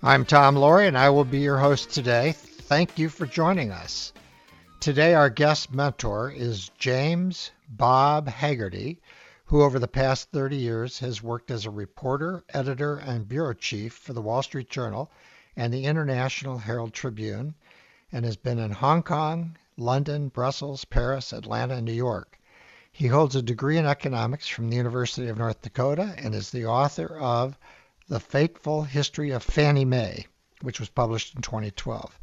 I'm Tom Loarie, and I will be your host today. Thank you for joining us. Today, our guest mentor is James Bob Hagerty, who over the past 30 years has worked as a reporter, editor, and bureau chief for the Wall Street Journal and the International Herald Tribune, and has been in Hong Kong, London, Brussels, Paris, Atlanta, and New York. He holds a degree in economics from the University of North Dakota and is the author of The Fateful History of Fannie Mae, which was published in 2012.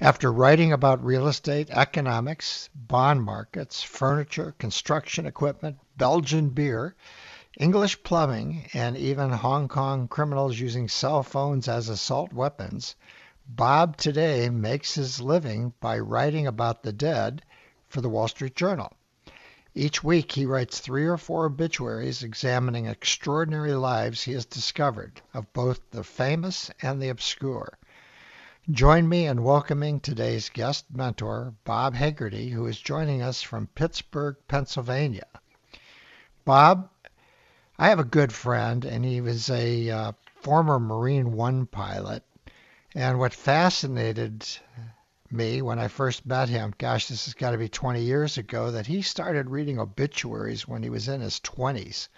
After writing about real estate, economics, bond markets, furniture, construction equipment, Belgian beer, English plumbing, and even Hong Kong criminals using cell phones as assault weapons, Bob today makes his living by writing about the dead for the Wall Street Journal. Each week he writes three or four obituaries examining extraordinary lives he has discovered of both the famous and the obscure. Join me in welcoming today's guest mentor, Bob Hagerty, who is joining us from Pittsburgh, Pennsylvania. Bob, I have a good friend, and he was a uh, former Marine One pilot and what fascinated me when I first met him, gosh, this has got to be 20 years ago, that he started reading obituaries when he was in his 20s.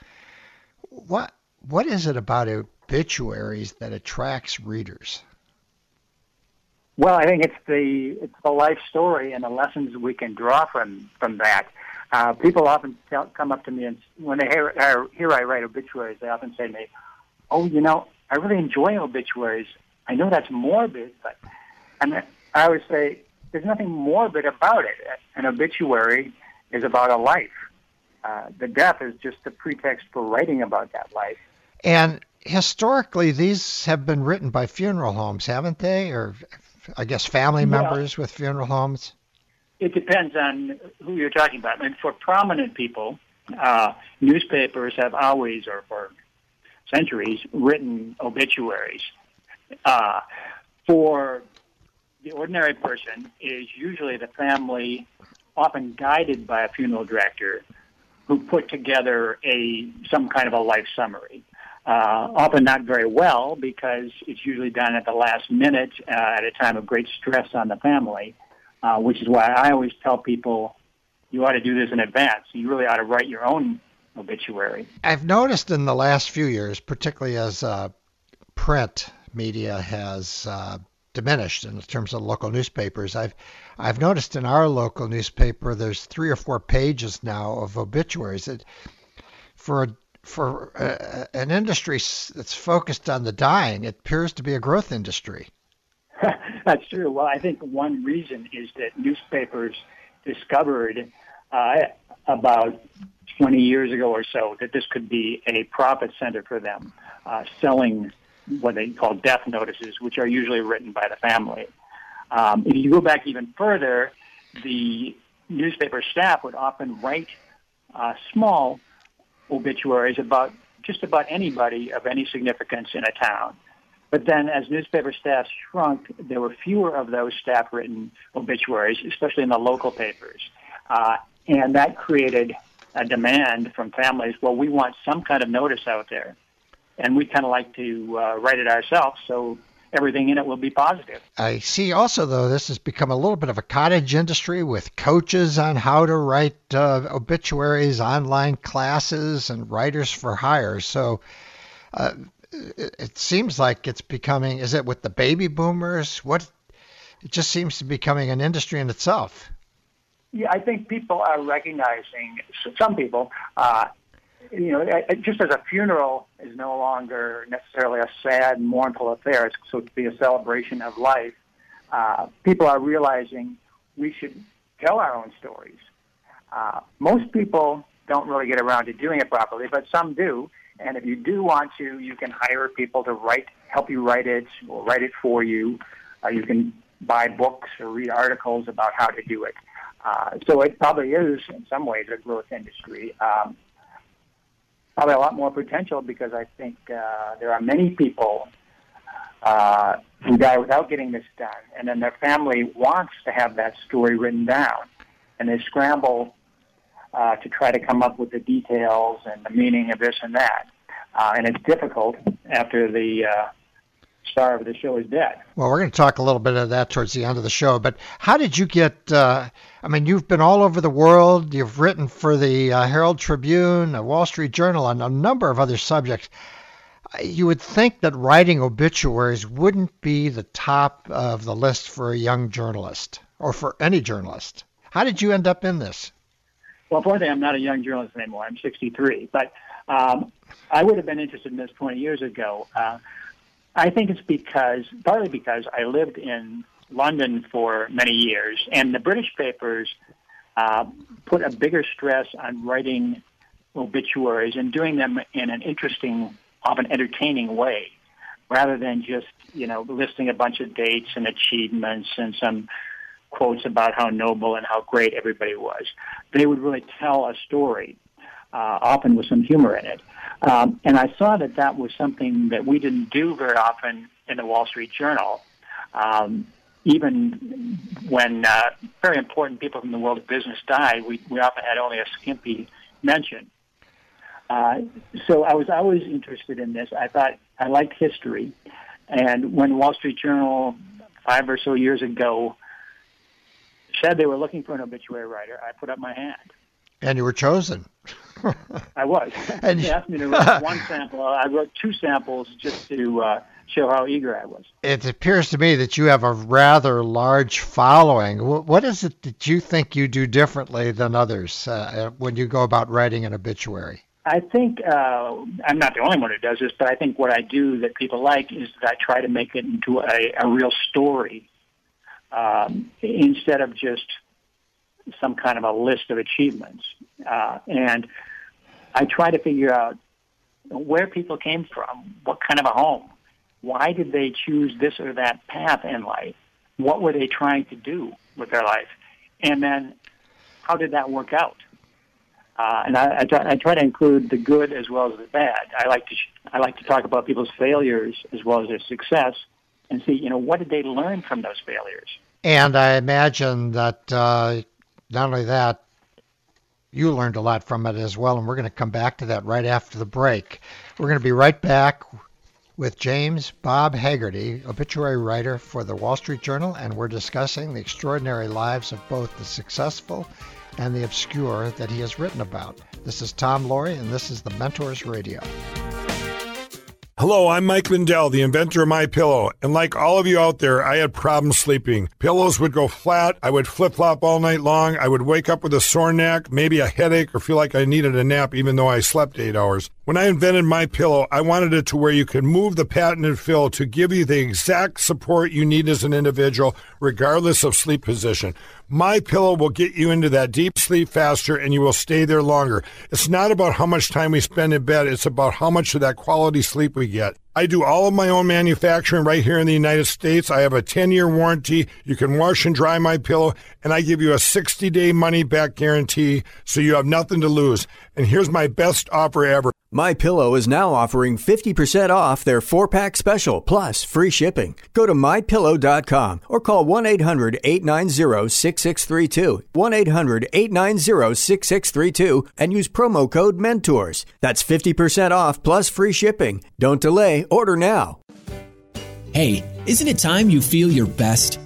What what is it about obituaries that attracts readers? Well, I think it's the it's the life story and the lessons we can draw from from that. Uh, people often tell, come up to me and when they hear, hear I write obituaries, they often say to me, "Oh, you know, I really enjoy obituaries. I know that's morbid, but and I always say there's nothing morbid about it. An obituary is about a life. Uh, the death is just a pretext for writing about that life. And historically, these have been written by funeral homes, haven't they? Or I guess family members with funeral homes. It depends on who you're talking about. I mean, for prominent people, uh, newspapers have always, or for centuries, written obituaries uh, for the ordinary person is usually the family, often guided by a funeral director, who put together a some kind of a life summary. Uh, often not very well because it's usually done at the last minute uh, at a time of great stress on the family, uh, which is why I always tell people you ought to do this in advance. You really ought to write your own obituary. I've noticed in the last few years, particularly as uh, print media has uh, diminished in terms of local newspapers. I've I've noticed in our local newspaper there's three or four pages now of obituaries. It, for a, for a, an industry that's focused on the dying, it appears to be a growth industry. That's true. Well, I think one reason is that newspapers discovered uh, about 20 years ago or so that this could be a profit center for them, uh, selling what they call death notices, which are usually written by the family. Um, if you go back even further, the newspaper staff would often write uh, small obituaries about just about anybody of any significance in a town. But then as newspaper staff shrunk, there were fewer of those staff-written obituaries, especially in the local papers. Uh, and that created a demand from families, well, we want some kind of notice out there and we kind of like to uh, write it ourselves. So everything in it will be positive. I see also, though, this has become a little bit of a cottage industry with coaches on how to write uh, obituaries, online classes, and writers for hire. So uh, it seems like it's becoming, is it with the baby boomers? What? It just seems to be becoming an industry in itself. Yeah, I think people are recognizing, some people, uh, you know, just as a funeral is no longer necessarily a sad, mournful affair, it's supposed to be a celebration of life. Uh, people are realizing we should tell our own stories. Uh, most people don't really get around to doing it properly, but some do. And if you do want to, you can hire people to write, help you write it, or write it for you. Uh, you can buy books or read articles about how to do it. Uh, so it probably is, in some ways, a growth industry. Um, probably a lot more potential because I think uh, there are many people uh, who die without getting this done, and then their family wants to have that story written down, and they scramble uh, to try to come up with the details and the meaning of this and that. Uh, and it's difficult after the uh, star of the show is dead. Well, we're going to talk a little bit of that towards the end of the show. But how did you get? Uh, I mean, you've been all over the world. You've written for the uh, Herald Tribune, the Wall Street Journal, and a number of other subjects. You would think that writing obituaries wouldn't be the top of the list for a young journalist or for any journalist. How did you end up in this? Well, for one thing, I'm not a young journalist anymore. I'm 63, but um, I would have been interested in this 20 years ago. Uh, I think it's because, partly because I lived in London for many years, and the British papers uh, put a bigger stress on writing obituaries and doing them in an interesting, often entertaining way, rather than just you know listing a bunch of dates and achievements and some quotes about how noble and how great everybody was. They would really tell a story, uh, often with some humor in it. Um, and I saw that that was something that we didn't do very often in the Wall Street Journal. Um, even when uh, very important people from the world of business died, we, we often had only a skimpy mention. Uh, so I was always interested in this. I thought I liked history. And when Wall Street Journal five or so years ago said they were looking for an obituary writer, I put up my hand. And you were chosen. I was. And they asked me to write one sample. I wrote two samples just to uh, show how eager I was. It appears to me that you have a rather large following. What is it that you think you do differently than others uh, when you go about writing an obituary? I think uh, I'm not the only one who does this, but I think what I do that people like is that I try to make it into a, a real story um, instead of just some kind of a list of achievements. Uh, and I try to figure out where people came from, what kind of a home, why did they choose this or that path in life, what were they trying to do with their life, and then how did that work out? Uh, and I, I, try, I try to include the good as well as the bad. I like to I like to talk about people's failures as well as their success, and see you know what did they learn from those failures. And I imagine that uh, not only that, you learned a lot from it as well, and we're going to come back to that right after the break. We're going to be right back with James Bob Hagerty, obituary writer for the Wall Street Journal, and we're discussing the extraordinary lives of both the successful and the obscure that he has written about. This is Tom Loarie, and this is the Mentors Radio. Hello, I'm Mike Lindell, the inventor of My Pillow, and like all of you out there, I had problems sleeping. Pillows would go flat, I would flip-flop all night long, I would wake up with a sore neck, maybe a headache, or feel like I needed a nap even though I slept 8 hours. When I invented My Pillow, I wanted it to where you could move the patented fill to give you the exact support you need as an individual regardless of sleep position. My Pillow will get you into that deep sleep faster and you will stay there longer. It's not about how much time we spend in bed, it's about how much of that quality sleep we get. I do all of my own manufacturing right here in the United States. I have a 10 year warranty. You can wash and dry my pillow, and I give you a 60 day money back guarantee so you have nothing to lose. And here's my best offer ever. My Pillow is now offering 50% off their 4-pack special plus free shipping. Go to mypillow.com or call 1-800-890-6632. 1-800-890-6632 and use promo code MENTORS. That's 50% off plus free shipping. Don't delay, order now. Hey, isn't it time you feel your best?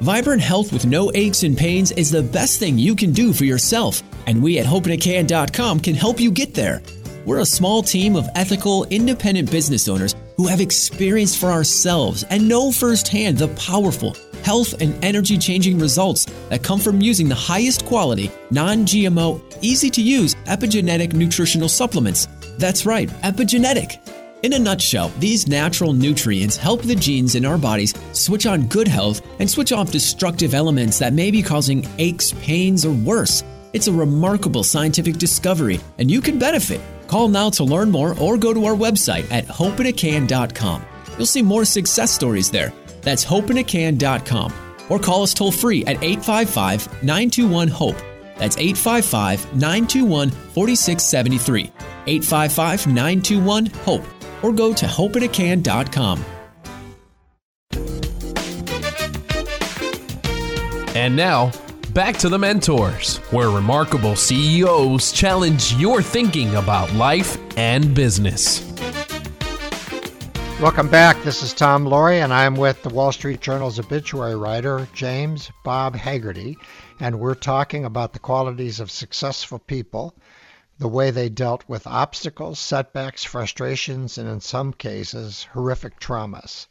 Vibrant health with no aches and pains is the best thing you can do for yourself, and we at hopeinacan.com can help you get there. We're a small team of ethical, independent business owners who have experienced for ourselves and know firsthand the powerful health and energy changing results that come from using the highest quality, non GMO, easy to use epigenetic nutritional supplements. That's right, epigenetic. In a nutshell, these natural nutrients help the genes in our bodies switch on good health and switch off destructive elements that may be causing aches, pains, or worse. It's a remarkable scientific discovery, and you can benefit. Call now to learn more or go to our website at hopeinacan.com. You'll see more success stories there. That's hopeinacan.com. Or call us toll free at 855 921 HOPE. That's 855 921 4673. 855 921 HOPE. Or go to hopeinacan.com. And now, back to the mentors, where remarkable CEOs challenge your thinking about life and business. Welcome back. This is Tom Loarie, and I'm with the Wall Street Journal's obituary writer, James Bob Hagerty, and we're talking about the qualities of successful people, the way they dealt with obstacles, setbacks, frustrations, and in some cases, horrific traumas.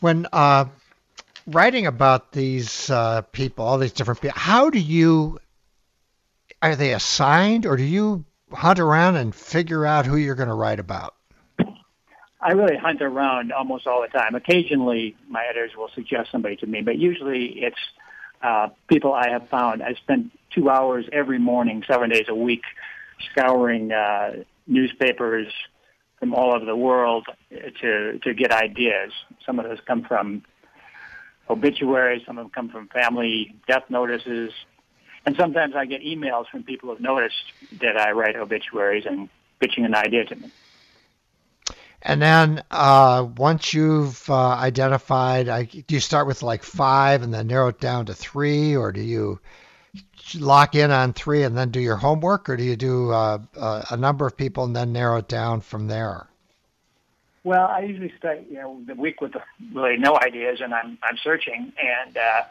When uh, writing about these uh, people, all these different people, how do you are they assigned, or do you hunt around and figure out who you're going to write about? I really hunt around almost all the time. Occasionally, my editors will suggest somebody to me, but usually it's uh, people I have found. I spend two hours every morning, seven days a week, scouring uh, newspapers from all over the world to to get ideas. Some of those come from obituaries, some of them come from family death notices, and sometimes I get emails from people who've noticed that I write obituaries and pitching an idea to me. And then uh, once you've uh, identified, I, do you start with like five and then narrow it down to three, or do you lock in on three and then do your homework, or do you do uh, uh, a number of people and then narrow it down from there? Well, I usually start, you know, the week with really no ideas, and I'm I'm searching, and uh,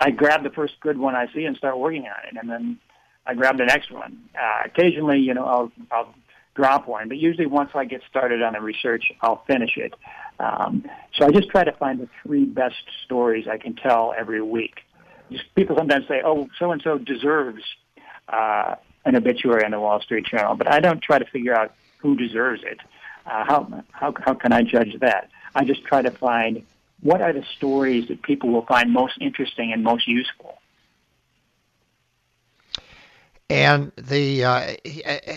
I grab the first good one I see and start working on it, and then I grab the next one. Uh, occasionally, you know, I'll I'll drop one, but usually once I get started on the research, I'll finish it. Um, so I just try to find the three best stories I can tell every week. People sometimes say, "Oh, so and so deserves uh, an obituary on the Wall Street Journal," but I don't try to figure out who deserves it. Uh, how how how can I judge that? I just try to find what are the stories that people will find most interesting and most useful. And the uh,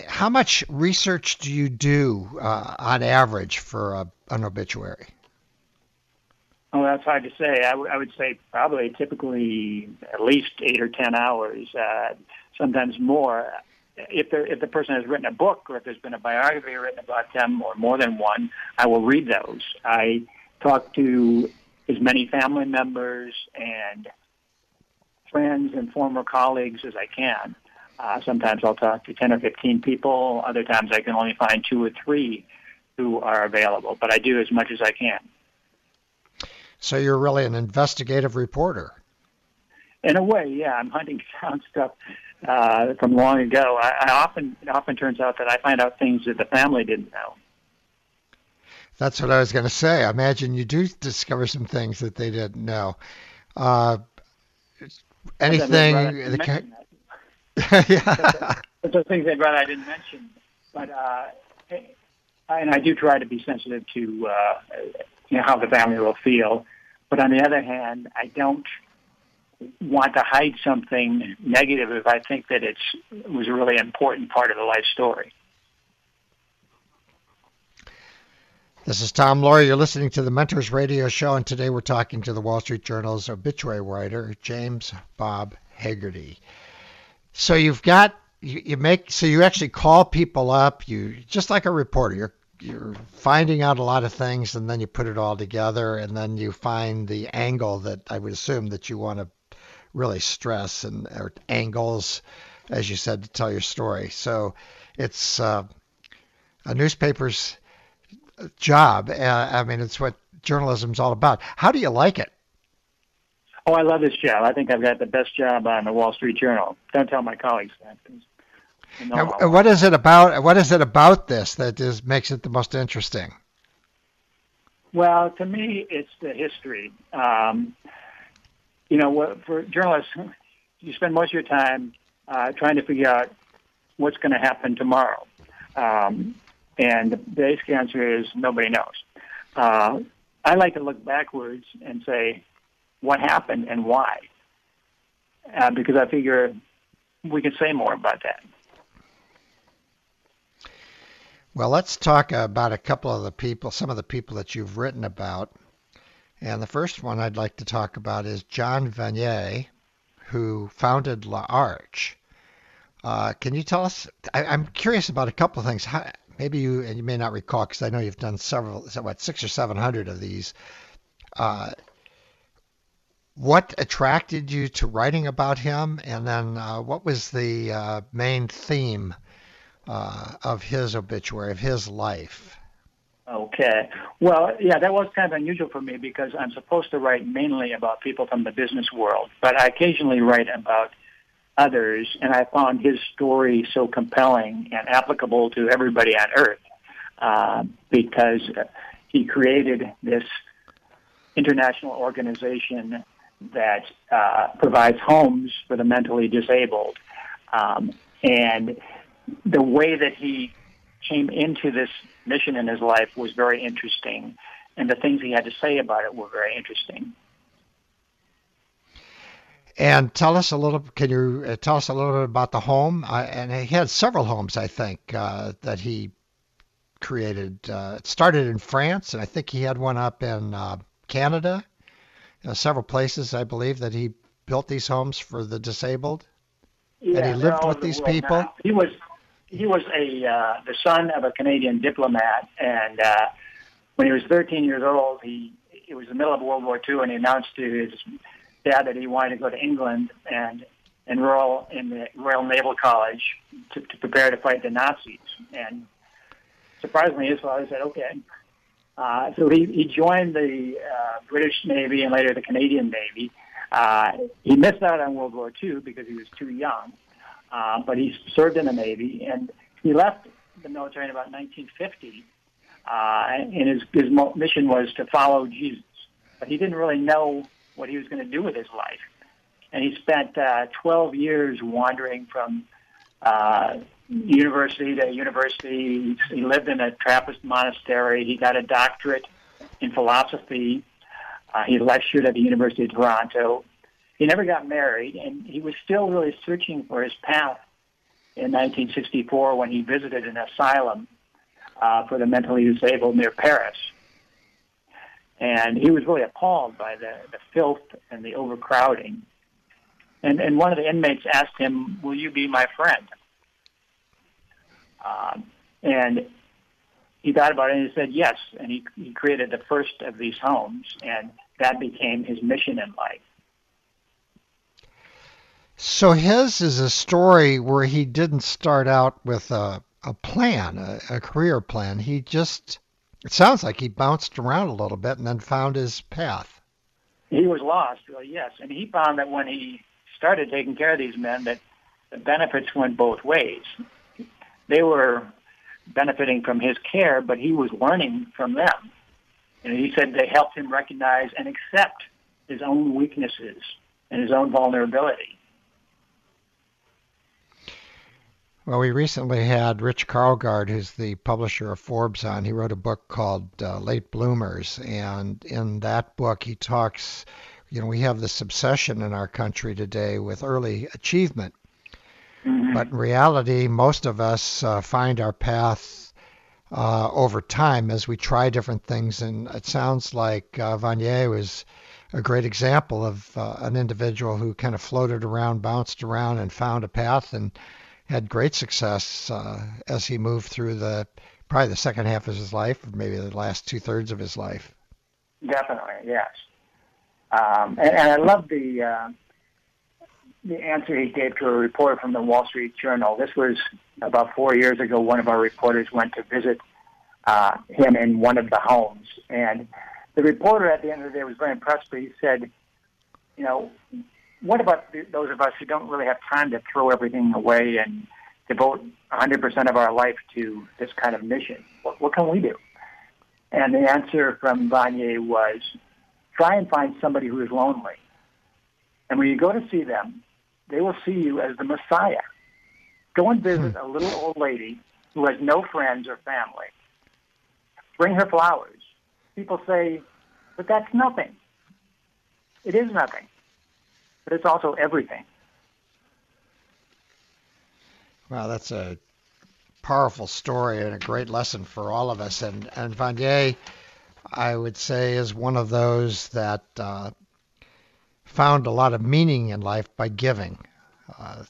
how much research do you do uh, on average for a, an obituary? Oh, that's hard to say. I, w- I would say probably typically at least eight or ten hours, uh, sometimes more. If, there, if the person has written a book or if there's been a biography written about them or more than one, I will read those. I talk to as many family members and friends and former colleagues as I can. Uh, sometimes I'll talk to 10 or 15 people. Other times I can only find two or three who are available, but I do as much as I can. So you're really an investigative reporter. In a way, yeah. I'm hunting down stuff uh, from long ago. I, I often it often turns out that I find out things that the family didn't know. That's what I was going to say. I imagine you do discover some things that they didn't know. Uh, anything? The, yeah. But those things I'd rather I didn't mention. But uh, and I do try to be sensitive to uh, you know how the family will feel. But on the other hand, I don't want to hide something negative if I think that it's it was a really important part of the life story. This is Tom Loarie. You're listening to the Mentors Radio Show, and today we're talking to the Wall Street Journal's obituary writer, James Bob Hagerty. So you've got you, you make so you actually call people up. You just like a reporter. You're you're finding out a lot of things, and then you put it all together, and then you find the angle that I would assume that you want to really stress and or angles, as you said, to tell your story. So it's uh, a newspaper's job. Uh, I mean, it's what journalism's all about. How do you like it? Oh, I love this job. I think I've got the best job on the Wall Street Journal. Don't tell my colleagues that. What is it about? What is it about this that is makes it the most interesting? Well, to me, it's the history. Um, you know, for journalists, you spend most of your time uh, trying to figure out what's going to happen tomorrow. Um, and the basic answer is nobody knows. Uh, I like to look backwards and say, what happened and why? Uh, because I figure we can say more about that. Well, let's talk about a couple of the people, some of the people that you've written about. And the first one I'd like to talk about is John Vanier, who founded L'Arche. Uh, can you tell us? I, am curious about a couple of things. How, maybe you and you may not recall because I know you've done several, what six or seven hundred of these. Uh, what attracted you to writing about him, and then uh, what was the uh, main theme uh, of his obituary, of his life? Okay. Well, yeah, that was kind of unusual for me because I'm supposed to write mainly about people from the business world, but I occasionally write about others, and I found his story so compelling and applicable to everybody on Earth uh, because he created this international organization that uh, provides homes for the mentally disabled. Um, and the way that he came into this mission in his life was very interesting, and the things he had to say about it were very interesting. And tell us a little. Can you uh, tell us a little bit about the home? Uh, and he had several homes, I think, uh, that he created. Uh, it started in France, and I think he had one up in uh, Canada. Uh, several places, I believe, that he built these homes for the disabled. Yeah, and he lived with these people. Now. He was he was a uh, the son of a Canadian diplomat, and uh, when he was 13 years old, he it was the middle of World War II, and he announced to his dad that he wanted to go to England and enroll in the Royal Naval College to, to prepare to fight the Nazis. And surprisingly, his father said, "Okay." Uh, so he, he joined the uh, British Navy and later the Canadian Navy. Uh, he missed out on World War II because he was too young, uh, but he served in the Navy and he left the military in about 1950. Uh, and his, his mission was to follow Jesus, but he didn't really know what he was going to do with his life. And he spent uh, 12 years wandering from uh, university to university. He lived in a Trappist monastery. He got a doctorate in philosophy. Uh, he lectured at the University of Toronto. He never got married, and he was still really searching for his path in 1964 when he visited an asylum uh, for the mentally disabled near Paris. And he was really appalled by the, the filth and the overcrowding. And, and one of the inmates asked him, Will you be my friend? Um, and he thought about it and he said yes. And he, he created the first of these homes, and that became his mission in life. So his is a story where he didn't start out with a, a plan, a, a career plan. He just it sounds like he bounced around a little bit and then found his path. He was lost, yes, and he found that when he started taking care of these men, that the benefits went both ways. They were benefiting from his care, but he was learning from them. And he said they helped him recognize and accept his own weaknesses and his own vulnerability. Well, we recently had Rich Karlgaard, who's the publisher of Forbes, on. He wrote a book called uh, Late Bloomers, and in that book, he talks. You know, we have this obsession in our country today with early achievement, mm-hmm. but in reality, most of us uh, find our path uh, over time as we try different things. And it sounds like uh, Vanier was a great example of uh, an individual who kind of floated around, bounced around, and found a path and had great success uh, as he moved through the probably the second half of his life, maybe the last two thirds of his life. Definitely, yes. Um, and, and I love the uh, the answer he gave to a reporter from the Wall Street Journal. This was about four years ago. One of our reporters went to visit uh, him in one of the homes, and the reporter at the end of the day was very impressed. But he said, "You know, what about those of us who don't really have time to throw everything away and devote 100% of our life to this kind of mission? What, what can we do? And the answer from Vanier was try and find somebody who is lonely And when you go to see them, they will see you as the Messiah. Go and visit hmm. a little old lady who has no friends or family. Bring her flowers. People say, but that's nothing. It is nothing, but it's also everything. Wow, that's a powerful story and a great lesson for all of us. And, and Vanier, I would say, is one of those that uh, found a lot of meaning in life by giving. Uh,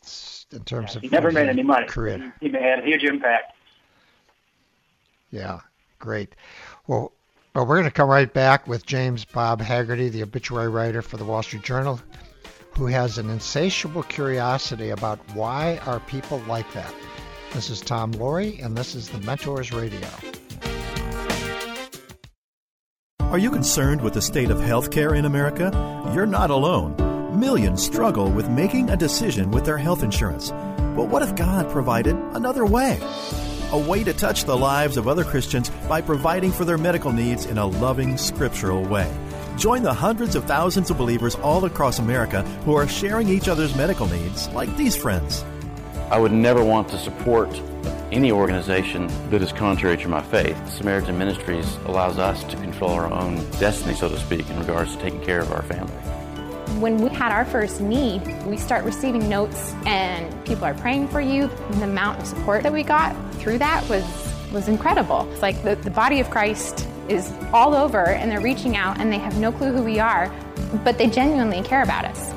in terms yeah, of he never made any money. Career. He, had a huge impact. Yeah, great. Well, but we're going to come right back with James Bob Hagerty, the obituary writer for the Wall Street Journal, who has an insatiable curiosity about why are people like that. This is Tom Loarie, and this is the Mentors Radio. Are you concerned with the state of healthcare in America? You're not alone. Millions struggle with making a decision with their health insurance. But what if God provided another way? A way to touch the lives of other Christians by providing for their medical needs in a loving, scriptural way. Join the hundreds of thousands of believers all across America who are sharing each other's medical needs, like these friends. I would never want to support any organization that is contrary to my faith. Samaritan Ministries allows us to control our own destiny, so to speak, in regards to taking care of our family. When we had our first need, we start receiving notes and people are praying for you. And the amount of support that we got through that was was incredible. It's like the, the body of Christ is all over and they're reaching out and they have no clue who we are, but they genuinely care about us.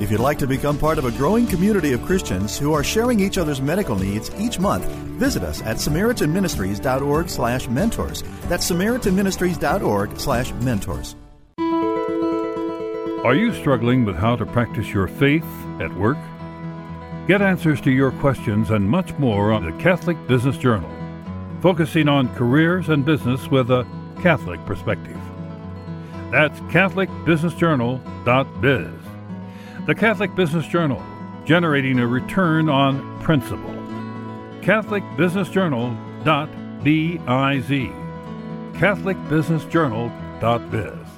If you'd like to become part of a growing community of Christians who are sharing each other's medical needs each month, visit us at samaritanministries.org slash mentors. That's samaritanministries.org slash mentors. Are you struggling with how to practice your faith at work? Get answers to your questions and much more on the Catholic Business Journal, focusing on careers and business with a Catholic perspective. That's CatholicBusinessJournal.biz. The Catholic Business Journal, generating a return on principle. CatholicBusinessJournal.biz. CatholicBusinessJournal.biz.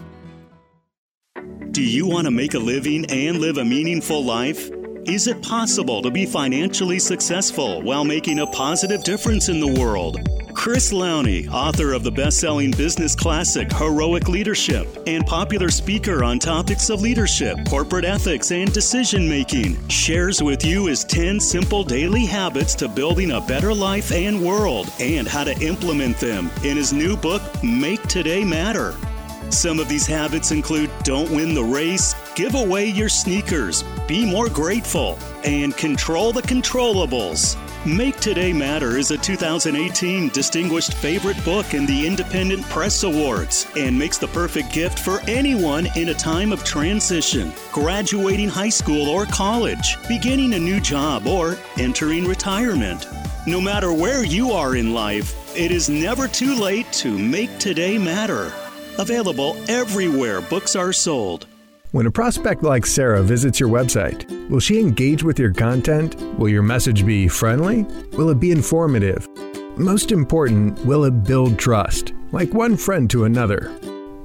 Do you want to make a living and live a meaningful life? Is it possible to be financially successful while making a positive difference in the world? Chris Lowney, author of the best selling business classic Heroic Leadership, and popular speaker on topics of leadership, corporate ethics, and decision making, shares with you his 10 simple daily habits to building a better life and world and how to implement them in his new book, Make Today Matter. Some of these habits include don't win the race, give away your sneakers, be more grateful, and control the controllables. Make Today Matter is a 2018 Distinguished Favorite Book in the Independent Press Awards and makes the perfect gift for anyone in a time of transition, graduating high school or college, beginning a new job, or entering retirement. No matter where you are in life, it is never too late to make today matter. Available everywhere books are sold. When a prospect like Sarah visits your website, will she engage with your content? Will your message be friendly? Will it be informative? Most important, will it build trust, like one friend to another?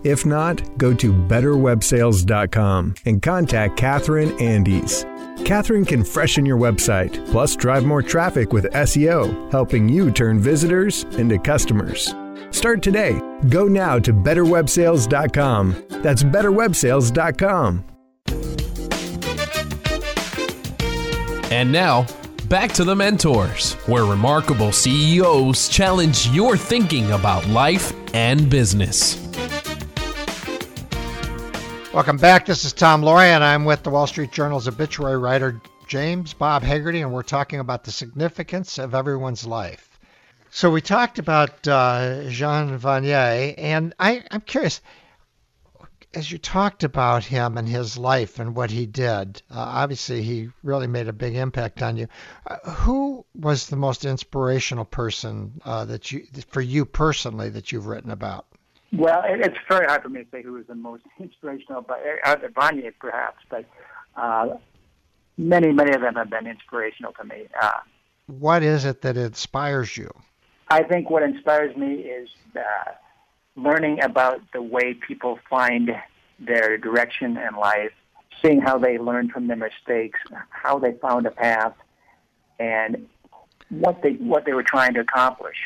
If not, go to betterwebsales.com and contact Catherine Andes. Catherine can freshen your website, plus drive more traffic with SEO, helping you turn visitors into customers. Start today. Go now to betterwebsales.com. That's betterwebsales.com. And now, back to the mentors, where remarkable CEOs challenge your thinking about life and business. Welcome back. This is Tom Loarie, and I'm with the Wall Street Journal's obituary writer James Bob Hagerty, and we're talking about the significance of everyone's life. So we talked about uh, Jean Vanier, and I, I'm curious, as you talked about him and his life and what he did, uh, obviously he really made a big impact on you. Uh, who was the most inspirational person uh, that you, for you personally, that you've written about? Well, it's very hard for me to say who was the most inspirational, but uh, Vanier perhaps, but uh, many, many of them have been inspirational to me. Uh, what is it that inspires you? I think what inspires me is uh, learning about the way people find their direction in life, seeing how they learn from their mistakes, how they found a path, and what they what they were trying to accomplish.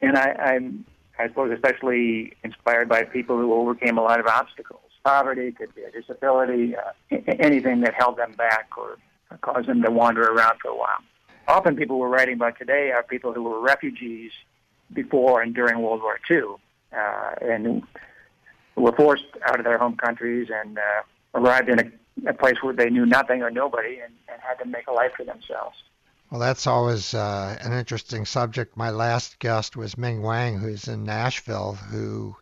And I, I'm I suppose especially inspired by people who overcame a lot of obstacles. Poverty could be a disability, uh, anything that held them back or caused them to wander around for a while. Often people we're writing about today are people who were refugees before and during World War II, uh, and were forced out of their home countries and uh, arrived in a, a place where they knew nothing or nobody and, and had to make a life for themselves. Well, that's always uh, an interesting subject. My last guest was Ming Wang, who's in Nashville, who,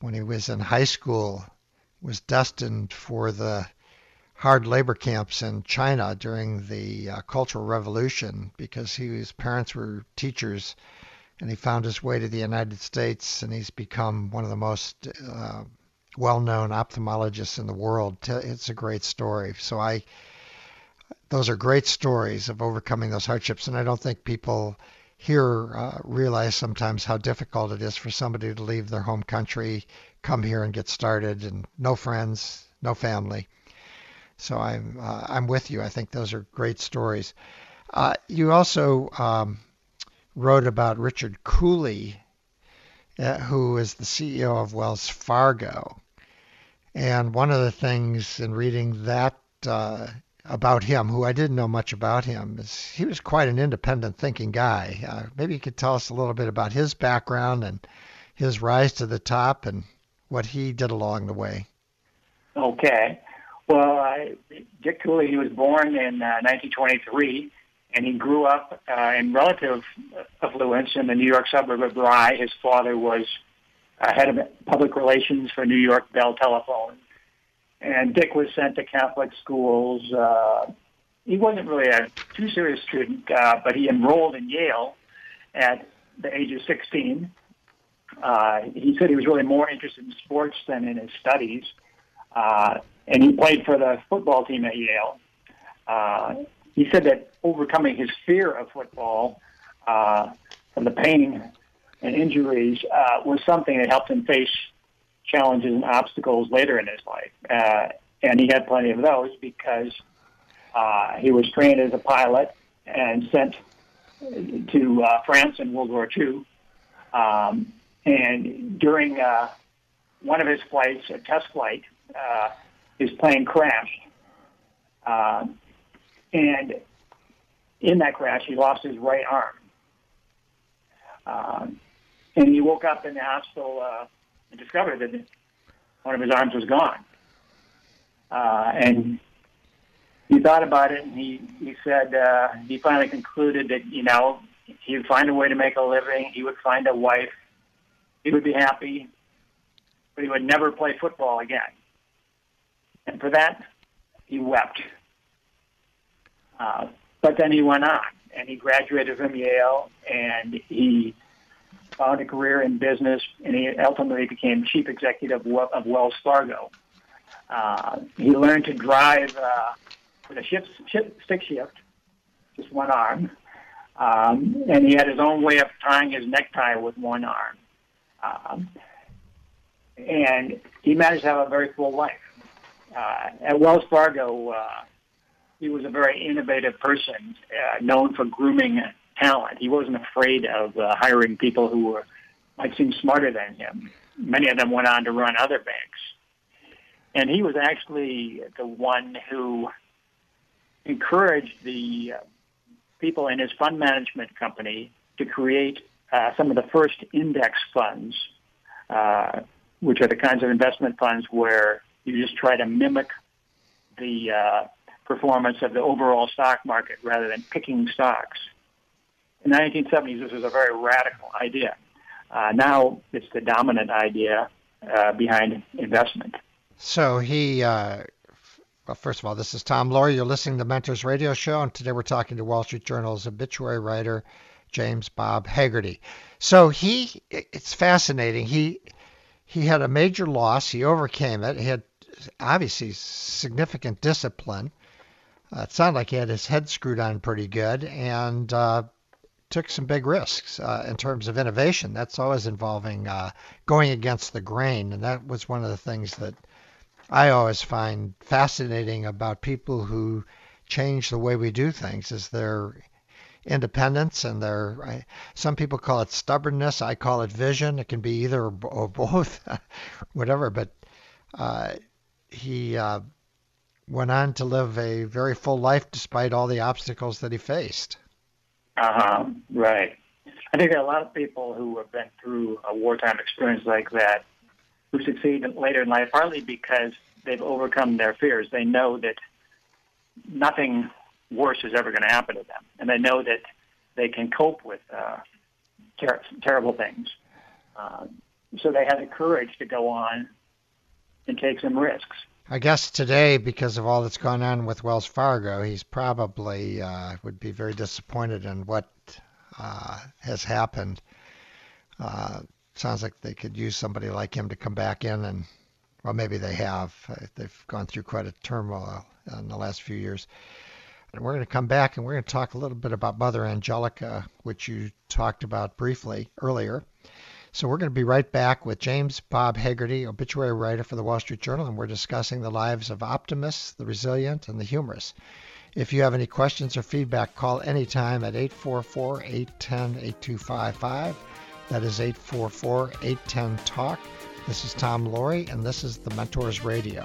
when he was in high school, was destined for the hard labor camps in China during the uh, Cultural Revolution because he, his parents were teachers, and he found his way to the United States, and he's become one of the most uh, well-known ophthalmologists in the world. It's a great story. So I those are great stories of overcoming those hardships. And I don't think people here uh, realize sometimes how difficult it is for somebody to leave their home country, come here and get started, and no friends, no family. So I'm uh, I'm with you. I think those are great stories. Uh, you also um, wrote about Richard Cooley, uh, who is the CEO of Wells Fargo. And one of the things in reading that uh, about him, who I didn't know much about him, is he was quite an independent thinking guy. Uh, maybe you could tell us a little bit about his background and his rise to the top and what he did along the way. Okay. Well, I, Dick Cooley, he was born in uh, 1923, and he grew up uh, in relative affluence in the New York suburb of Rye. His father was uh, head of public relations for New York Bell Telephone and Dick was sent to Catholic schools. Uh, he wasn't really a too serious student, uh, but he enrolled in Yale at the age of 16. Uh, he said he was really more interested in sports than in his studies, and he played for the football team at Yale. Uh, he said that overcoming his fear of football uh, from the pain and injuries uh, was something that helped him face challenges and obstacles later in his life. Uh, and he had plenty of those because uh, he was trained as a pilot and sent to uh, France in World War II. Um, and during uh, one of his flights, a test flight, uh, his plane crashed. Uh, and in that crash, he lost his right arm. Uh, and he woke up in the hospital uh, and discovered that one of his arms was gone. Uh, and he thought about it, and he he said uh, he finally concluded that you know he would find a way to make a living. He would find a wife. He would be happy, but he would never play football again. And for that, he wept. Uh, but then he went on, and he graduated from Yale, and he found a career in business, and he ultimately became chief executive of Wells Fargo. Uh, he learned to drive uh, with a shift, shift, stick shift, just one arm, um, and he had his own way of tying his necktie with one arm. Um, and he managed to have a very full life. Uh, at Wells Fargo, uh, he was a very innovative person, uh, known for grooming talent. He wasn't afraid of uh, hiring people who were might seem smarter than him. Many of them went on to run other banks. And he was actually the one who encouraged the uh, people in his fund management company to create uh, some of the first index funds, uh, which are the kinds of investment funds where you just try to mimic the uh, performance of the overall stock market rather than picking stocks in the 1970s, this was a very radical idea. Uh, now it's the dominant idea uh, behind investment. So he, uh, well, first of all, this is Tom Loarie. You're listening to Mentors Radio Show, and today we're talking to Wall Street Journal's obituary writer, James Bob Hagerty. So he, it's fascinating. He he had a major loss. He overcame it. He had obviously significant discipline. Uh, it sounded like he had his head screwed on pretty good, and uh, took some big risks uh, in terms of innovation. That's always involving uh, going against the grain, and that was one of the things that I always find fascinating about people who change the way we do things is their independence and their some people call it stubbornness i call it vision it can be either or both whatever but uh, he uh, went on to live a very full life despite all the obstacles that he faced. Uh-huh. Right. I think a lot of people who have been through a wartime experience like that who succeed later in life partly because they've overcome their fears. They know that nothing worse is ever going to happen to them, and they know that they can cope with uh, ter- terrible things. Uh, so they have the courage to go on and take some risks. I guess today, because of all that's gone on with Wells Fargo, he's probably uh, would be very disappointed in what uh, has happened. Uh, sounds like they could use somebody like him to come back in and, well, maybe they have. Uh, they've gone through quite a turmoil in the last few years. And we're going to come back and we're going to talk a little bit about Mother Angelica, which you talked about briefly earlier. So we're going to be right back with James Bob Hagerty, obituary writer for the Wall Street Journal, and we're discussing the lives of optimists, the resilient, and the humorous. If you have any questions or feedback, call anytime at 844 810 8255. That is 844 810 TALK. This is Tom Loarie, and this is the Mentors Radio.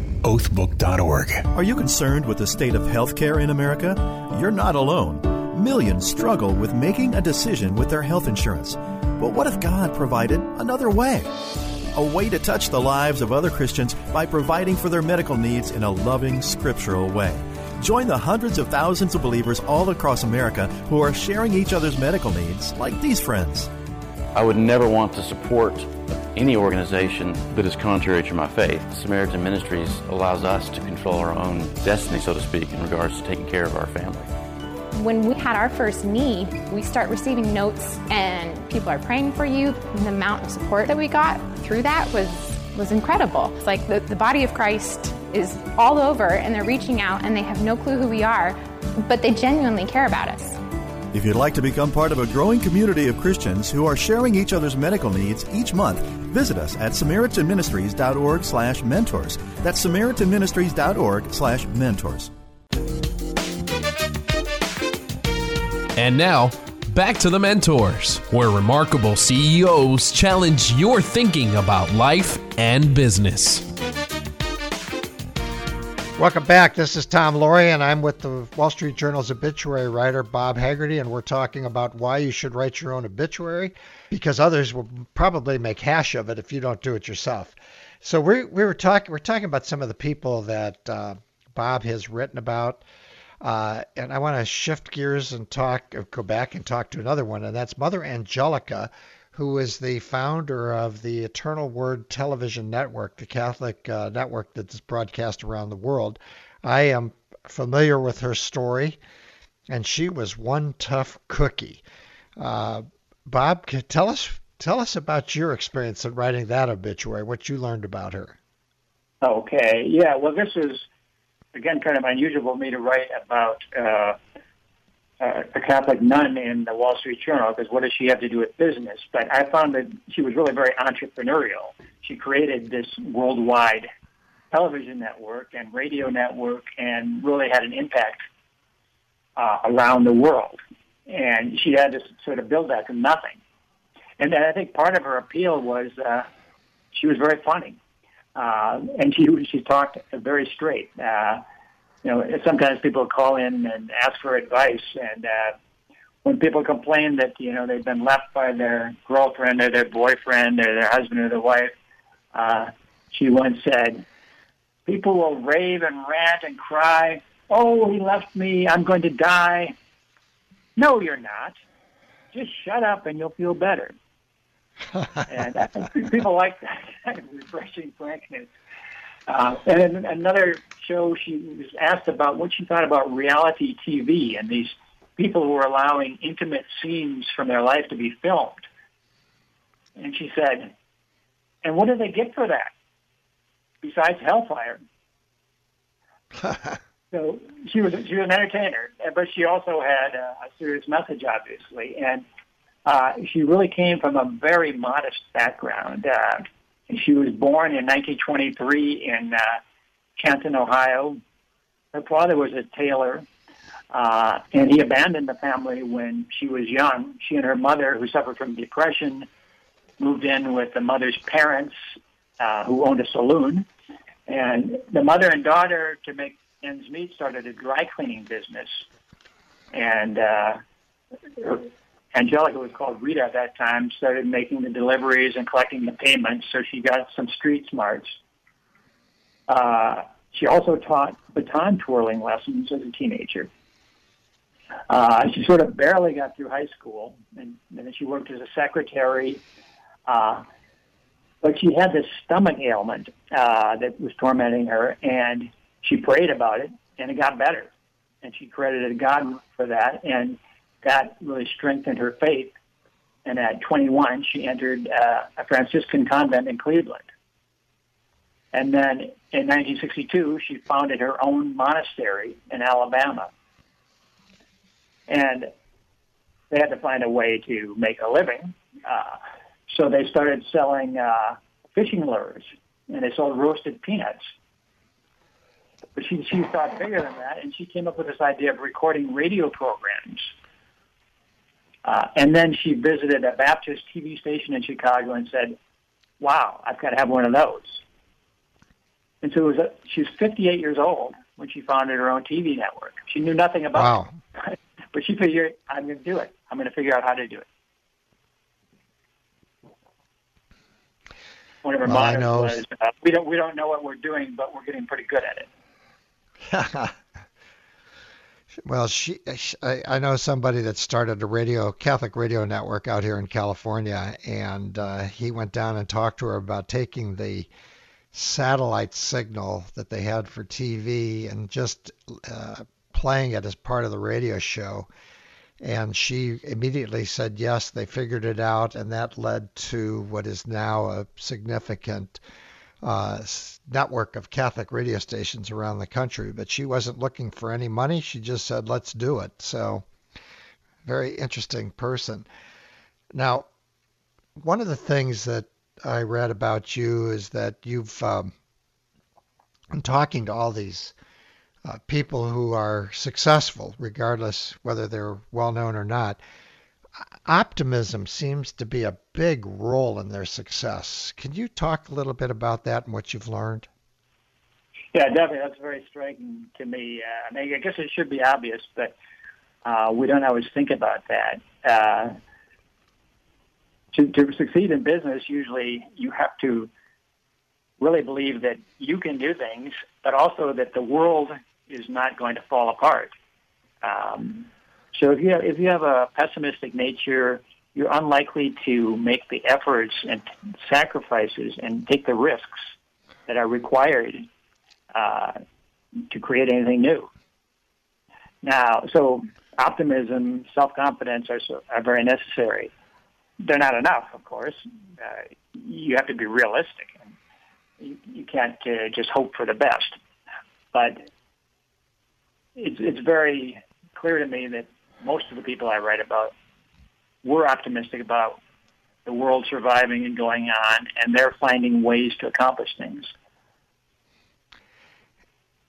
oathbook.org. Are you concerned with the state of healthcare in America? You're not alone. Millions struggle with making a decision with their health insurance. But what if God provided another way? A way to touch the lives of other Christians by providing for their medical needs in a loving, scriptural way. Join the hundreds of thousands of believers all across America who are sharing each other's medical needs, like these friends. I would never want to support any organization that is contrary to my faith. Samaritan Ministries allows us to control our own destiny, so to speak, in regards to taking care of our family. When we had our first need, we start receiving notes and people are praying for you. And the amount of support that we got through that was was incredible. It's like the, the body of Christ is all over and they're reaching out and they have no clue who we are, but they genuinely care about us. If you'd like to become part of a growing community of Christians who are sharing each other's medical needs each month, visit us at samaritanministries.org slash mentors. That's samaritanministries.org slash mentors. And now, back to the Mentors, where remarkable CEOs challenge your thinking about life and business. Welcome back. This is Tom Loarie, and I'm with the Wall Street Journal's obituary writer, Bob Hagerty, and we're talking about why you should write your own obituary because others will probably make hash of it if you don't do it yourself. So we we were talking we're talking about some of the people that uh, Bob has written about, uh, and I want to shift gears and talk go back and talk to another one, and that's Mother Angelica, who is the founder of the Eternal Word Television Network, the Catholic uh, network that's broadcast around the world. I am familiar with her story, and she was one tough cookie. Uh, Bob, tell us tell us about your experience in writing that obituary. What you learned about her. Okay, yeah. Well, this is again kind of unusual for me to write about uh, uh, a Catholic nun in the Wall Street Journal because what does she have to do with business? But I found that she was really very entrepreneurial. She created this worldwide television network and radio network and really had an impact uh, around the world. And she had to sort of build that from nothing. And then I think part of her appeal was uh, she was very funny, uh, and she she talked very straight. Uh, you know, sometimes people call in and ask for advice, and uh, when people complain that you know they've been left by their girlfriend or their boyfriend or their husband or their wife, uh, she once said, "People will rave and rant and cry. Oh, he left me. I'm going to die." No, you're not. Just shut up and you'll feel better. and uh, people like that kind of refreshing frankness. Uh, and another show, she was asked about what she thought about reality TV and these people who are allowing intimate scenes from their life to be filmed. And she said, and what do they get for that besides hellfire? so she was she was an entertainer, but she also had a, a serious message, obviously, and uh, she really came from a very modest background. Uh, she was born in 1923 in uh, Canton, Ohio. Her father was a tailor, uh, and he abandoned the family when she was young. She and her mother, who suffered from depression, moved in with the mother's parents, uh, who owned a saloon. And the mother and daughter, to make ends meet, started a dry cleaning business. And uh, Angelica was called Rita at that time, started making the deliveries and collecting the payments, so she got some street smarts. Uh, she also taught baton twirling lessons as a teenager. Uh, she sort of barely got through high school, and, and then she worked as a secretary. Uh, but she had this stomach ailment uh, that was tormenting her, and she prayed about it, and it got better. And she credited God for that, and that really strengthened her faith. And at 21, she entered uh, a Franciscan convent in Cleveland. And then in 1962, she founded her own monastery in Alabama. And they had to find a way to make a living. Uh, so they started selling uh, fishing lures, and they sold roasted peanuts. But she, she thought bigger than that, and she came up with this idea of recording radio programs. Uh, and then she visited a Baptist TV station in Chicago and said, wow, I've got to have one of those. And so it was a, she was 58 years old when she founded her own TV network. She knew nothing about wow. it. but she figured, I'm going to do it. I'm going to figure out how to do it. One of her well, mottos was, uh, "We don't we don't know what we're doing, but we're getting pretty good at it." well, she, I, I know somebody that started a radio Catholic radio network out here in California, and uh, he went down and talked to her about taking the satellite signal that they had for TV and just uh, playing it as part of the radio show and she immediately said yes. They figured it out, and that led to what is now a significant uh, network of Catholic radio stations around the country. But she wasn't looking for any money. She just said, let's do it. So, very interesting person. Now, one of the things that I read about you is that you've um, been talking to all these uh, people who are successful, regardless whether they're well known or not, optimism seems to be a big role in their success. Can you talk a little bit about that and what you've learned? Yeah, definitely. That's very striking to me. Uh, I mean, I guess it should be obvious, but uh, we don't always think about that. Uh, to, to succeed in business, usually you have to really believe that you can do things, but also that the world is not going to fall apart. Um, so if you have, if you have a pessimistic nature, you're unlikely to make the efforts and sacrifices and take the risks that are required uh, to create anything new. Now, so optimism, self-confidence are, so, are very necessary. They're not enough, of course. Uh, you have to be realistic. You, you can't uh, just hope for the best. But it's it's very clear to me that most of the people I write about were optimistic about the world surviving and going on, and they're finding ways to accomplish things.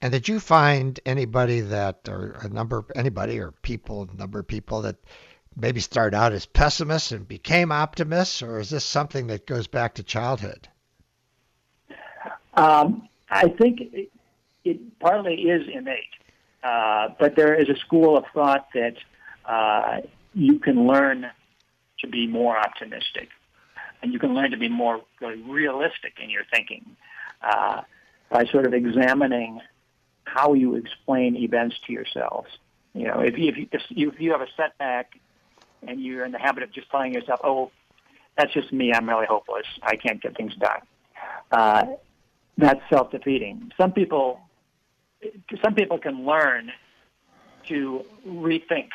And did you find anybody that, or a number, anybody or people, a number of people that maybe started out as pessimists and became optimists, or is this something that goes back to childhood? Um, I think it, it, partly is innate, uh, but there is a school of thought that uh, you can learn to be more optimistic, and you can learn to be more realistic in your thinking uh, by sort of examining how you explain events to yourselves. You know, if you, if if you, if you have a setback and you're in the habit of just telling yourself, "Oh, that's just me. I'm really hopeless. I can't get things done," uh, that's self-defeating. Some people, some people can learn to rethink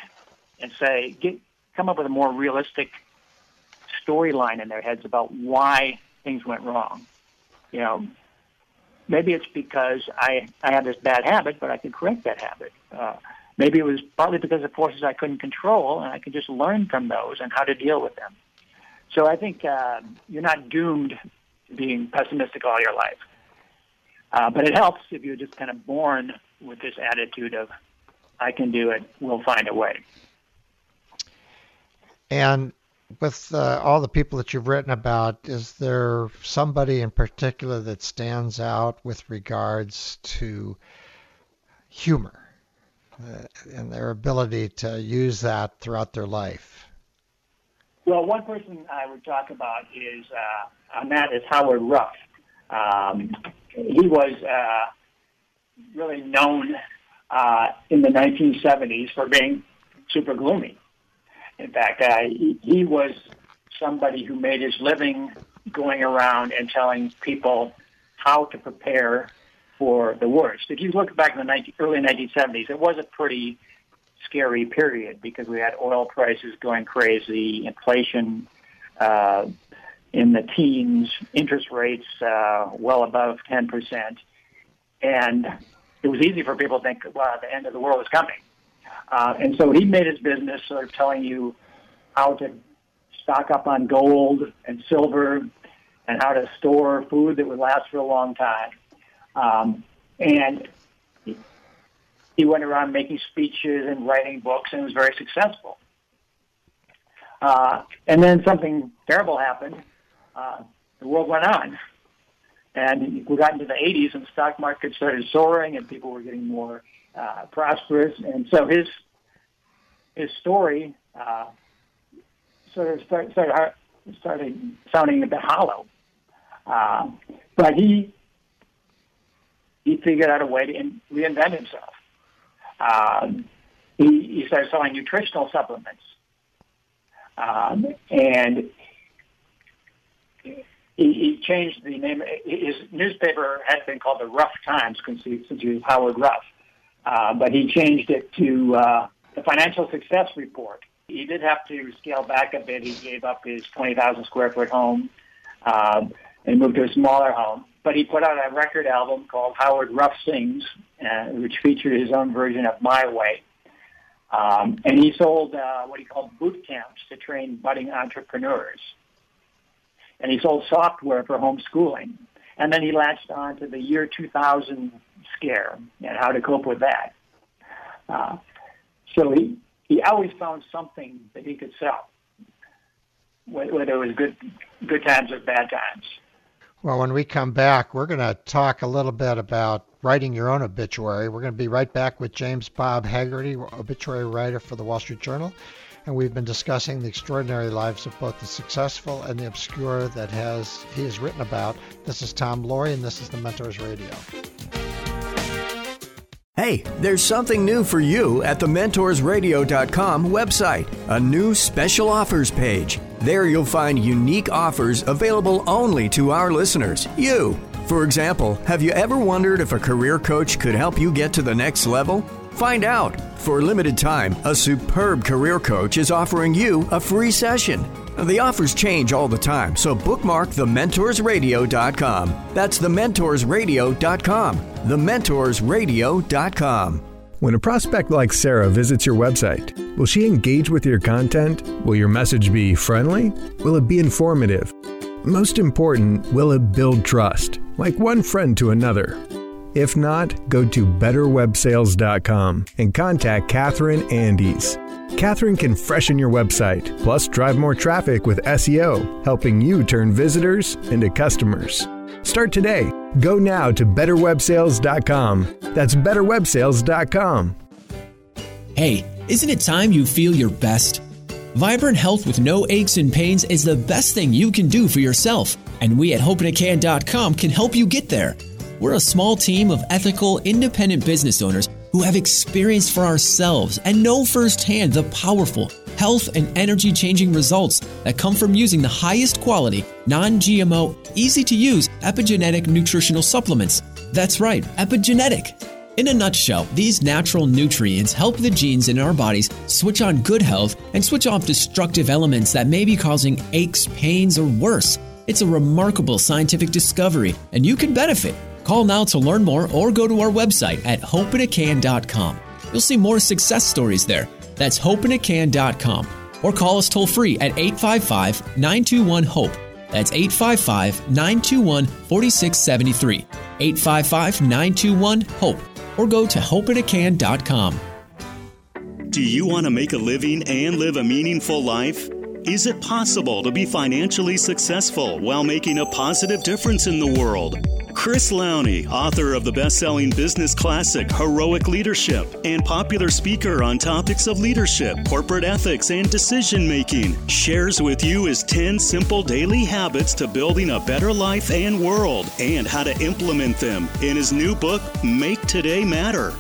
and say, get, come up with a more realistic storyline in their heads about why things went wrong. You know, maybe it's because I I have this bad habit, but I can correct that habit. Uh, maybe it was partly because of forces I couldn't control, and I can just learn from those and how to deal with them. So I think uh, you're not doomed to being pessimistic all your life. Uh, but it helps if you're just kind of born with this attitude of, I can do it, we'll find a way. And with uh, all the people that you've written about, is there somebody in particular that stands out with regards to humor uh, and their ability to use that throughout their life? Well, one person I would talk about is, uh, and that is Howard Ruff. Um, he was uh, really known uh, in the 1970s for being super gloomy. In fact, he, he was somebody who made his living going around and telling people how to prepare for the worst. If you look back in the 19, early 1970s, it was a pretty scary period because we had oil prices going crazy, inflation uh, in the teens, interest rates uh, well above 10%. And it was easy for people to think, well, the end of the world is coming. Uh, and so he made his business sort of telling you how to stock up on gold and silver and how to store food that would last for a long time. Um, and he went around making speeches and writing books and was very successful. Uh, and then something terrible happened. Uh, the world went on. And we got into the 80s and the stock market started soaring and people were getting more uh, prosperous. And so his his story uh, sort of start, started started sounding a bit hollow. Uh, but he he figured out a way to in, reinvent himself. Um, he, he started selling nutritional supplements, um, and he, he changed the name. His newspaper had been called the Ruff Times since he, since he was Howard Ruff, uh, but he changed it to uh, the Financial Success Report. He did have to scale back a bit. He gave up his 20,000 square foot home uh, and moved to a smaller home. But he put out a record album called Howard Ruff Sings, uh, which featured his own version of My Way. Um, and he sold uh, what he called boot camps to train budding entrepreneurs. And he sold software for homeschooling. And then he latched on to the year 2000 scare and how to cope with that. Uh, so he, he always found something that he could sell, whether it was good, good times or bad times. Well, when we come back, we're going to talk a little bit about writing your own obituary. We're going to be right back with James Bob Hagerty, obituary writer for the Wall Street Journal. And we've been discussing the extraordinary lives of both the successful and the obscure that has he has written about. This is Tom Loarie, and this is the Mentors Radio. Hey, there's something new for you at the mentorsradio.com website, a new special offers page. There you'll find unique offers available only to our listeners, you. For example, have you ever wondered if a career coach could help you get to the next level? Find out. For a limited time, a superb career coach is offering you a free session. The offers change all the time, so bookmark thementorsradio.com. That's thementorsradio.com. Thementorsradio.com. When a prospect like Sarah visits your website, will she engage with your content? Will your message be friendly? Will it be informative? Most important, will it build trust, like one friend to another? If not, go to betterwebsales.com and contact Catherine Andes. Catherine can freshen your website, plus drive more traffic with SEO, helping you turn visitors into customers. Start today. Go now to betterwebsales.com. That's betterwebsales.com. Hey, isn't it time you feel your best? Vibrant health with no aches and pains is the best thing you can do for yourself, and we at hopeinacan.com can help you get there. We're a small team of ethical, independent business owners who have experienced for ourselves and know firsthand the powerful health and energy changing results that come from using the highest quality, non GMO, easy to use epigenetic nutritional supplements. That's right, epigenetic. In a nutshell, these natural nutrients help the genes in our bodies switch on good health and switch off destructive elements that may be causing aches, pains, or worse. It's a remarkable scientific discovery, and you can benefit. Call now to learn more or go to our website at hopeinacan.com. You'll see more success stories there. That's hopeinacan.com. Or call us toll free at 855 921 HOPE. That's 855 921 4673. 855 921 HOPE. Or go to hopeinacan.com. Do you want to make a living and live a meaningful life? Is it possible to be financially successful while making a positive difference in the world? Chris Lowney, author of the best selling business classic Heroic Leadership and popular speaker on topics of leadership, corporate ethics, and decision making, shares with you his 10 simple daily habits to building a better life and world and how to implement them in his new book, Make Today Matter.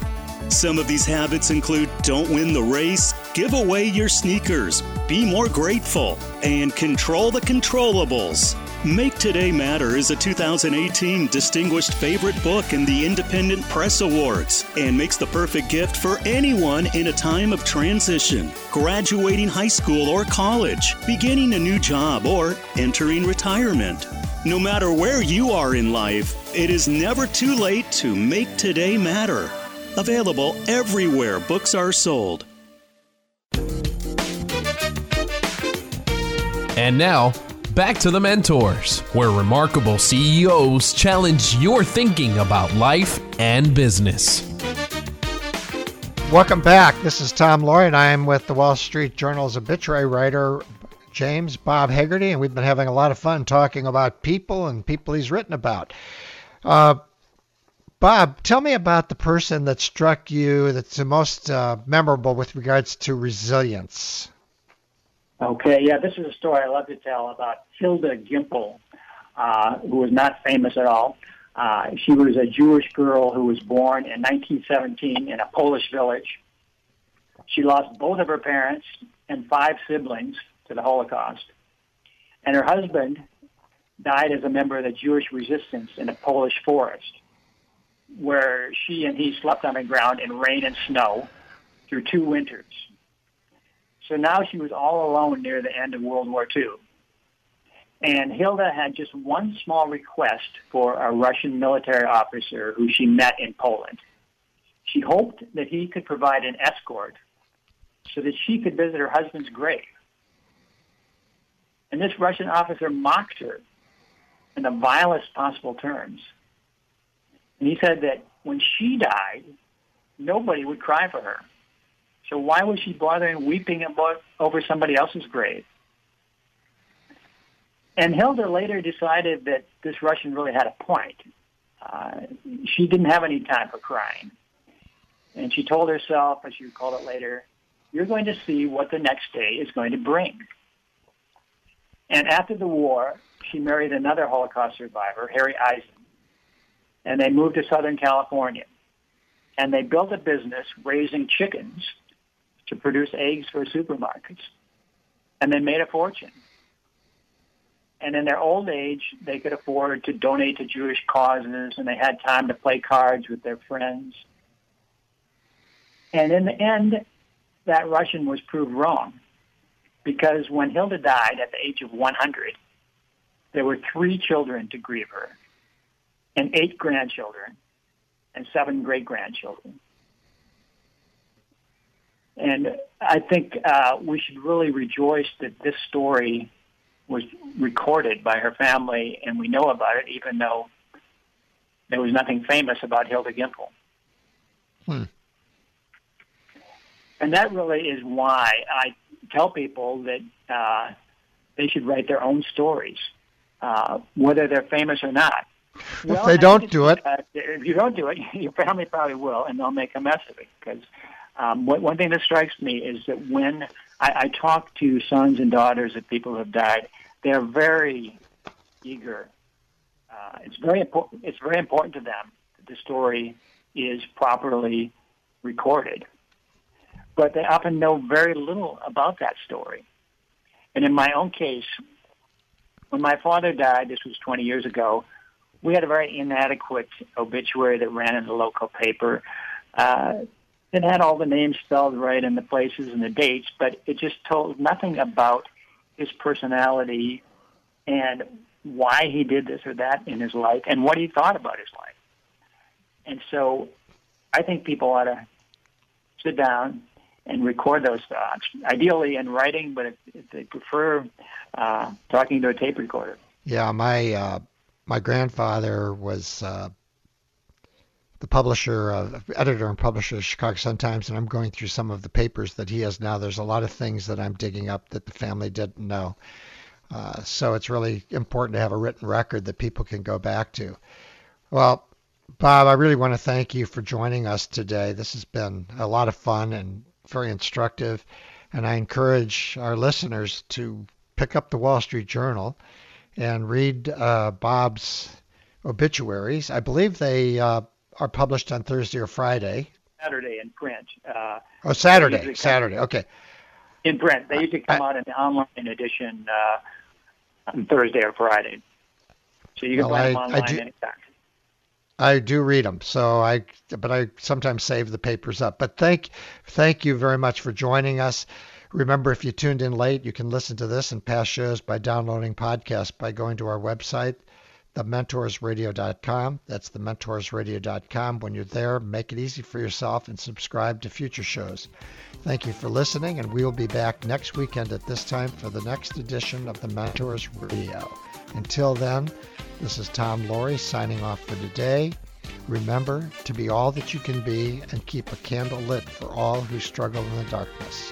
Some of these habits include don't win the race, give away your sneakers, be more grateful, and control the controllables. Make Today Matter is a 2018 Distinguished Favorite Book in the Independent Press Awards and makes the perfect gift for anyone in a time of transition, graduating high school or college, beginning a new job, or entering retirement. No matter where you are in life, it is never too late to make today matter. Available everywhere books are sold. And now, back to the mentors, where remarkable CEOs challenge your thinking about life and business. Welcome back. This is Tom Loarie, and I am with the Wall Street Journal's obituary writer, James Bob Hagerty, and we've been having a lot of fun talking about people and people he's written about. Uh, Bob, tell me about the person that struck you that's the most uh, memorable with regards to resilience. Okay, yeah, this is a story I love to tell about Hilda Gimpel, uh, who was not famous at all. Uh, she was a Jewish girl who was born in 1917 in a Polish village. She lost both of her parents and five siblings to the Holocaust. And her husband died as a member of the Jewish resistance in a Polish forest, where she and he slept on the ground in rain and snow through two winters. So now she was all alone near the end of World War II. And Hilda had just one small request for a Russian military officer who she met in Poland. She hoped that he could provide an escort so that she could visit her husband's grave. And this Russian officer mocked her in the vilest possible terms. And he said that when she died, nobody would cry for her. So why was she bothering weeping about, over somebody else's grave? And Hilda later decided that this Russian really had a point. Uh, she didn't have any time for crying. And she told herself, as she recalled it later, you're going to see what the next day is going to bring. And after the war, she married another Holocaust survivor, Harry Eisen, and they moved to Southern California. And they built a business raising chickens to produce eggs for supermarkets. And they made a fortune. And in their old age, they could afford to donate to Jewish causes, and they had time to play cards with their friends. And in the end, that Russian was proved wrong because when Hilda died at the age of 100, there were three children to grieve her, and eight grandchildren, and seven great grandchildren. And I think uh, we should really rejoice that this story was recorded by her family, and we know about it, even though there was nothing famous about Hilda Gimpel. Hmm. And that really is why I tell people that uh, they should write their own stories, uh, whether they're famous or not. if they don't do it, uh, if you don't do it, your family probably will, and they'll make a mess of it. Because um, one, one thing that strikes me is that when I, I talk to sons and daughters of people who have died, they're very eager. Uh, it's very important. It's very important to them that the story is properly recorded, but they often know very little about that story. And in my own case, when my father died, this was 20 years ago, we had a very inadequate obituary that ran in the local paper. Uh, it had all the names spelled right and the places and the dates, but it just told nothing about his personality and why he did this or that in his life and what he thought about his life. And so I think people ought to sit down and record those thoughts, ideally in writing, but if, if they prefer, uh, talking to a tape recorder. Yeah, my uh, my grandfather was uh, the publisher, of, editor and publisher of Chicago Sun Times, and I'm going through some of the papers that he has now. There's a lot of things that I'm digging up that the family didn't know. Uh, so it's really important to have a written record that people can go back to. Well, Bob, I really want to thank you for joining us today. This has been a lot of fun and very instructive. And I encourage our listeners to pick up the Wall Street Journal and read uh, Bob's obituaries. I believe they uh, are published on Thursday or Friday. Saturday in print. Uh, oh, Saturday. Saturday. Okay. In print, they usually come I, out in the online edition uh, on Thursday or Friday, so you can well, buy them online I do, anytime. I do read them, so I but I sometimes save the papers up. But thank thank you very much for joining us. Remember, if you tuned in late, you can listen to this and past shows by downloading podcasts by going to our website, thementorsradio.com. That's thementorsradio.com. When you're there, make it easy for yourself and subscribe to future shows. Thank you for listening, and we will be back next weekend at this time for the next edition of the Mentors Radio. Until then, this is Tom Loarie signing off for today. Remember to be all that you can be and keep a candle lit for all who struggle in the darkness.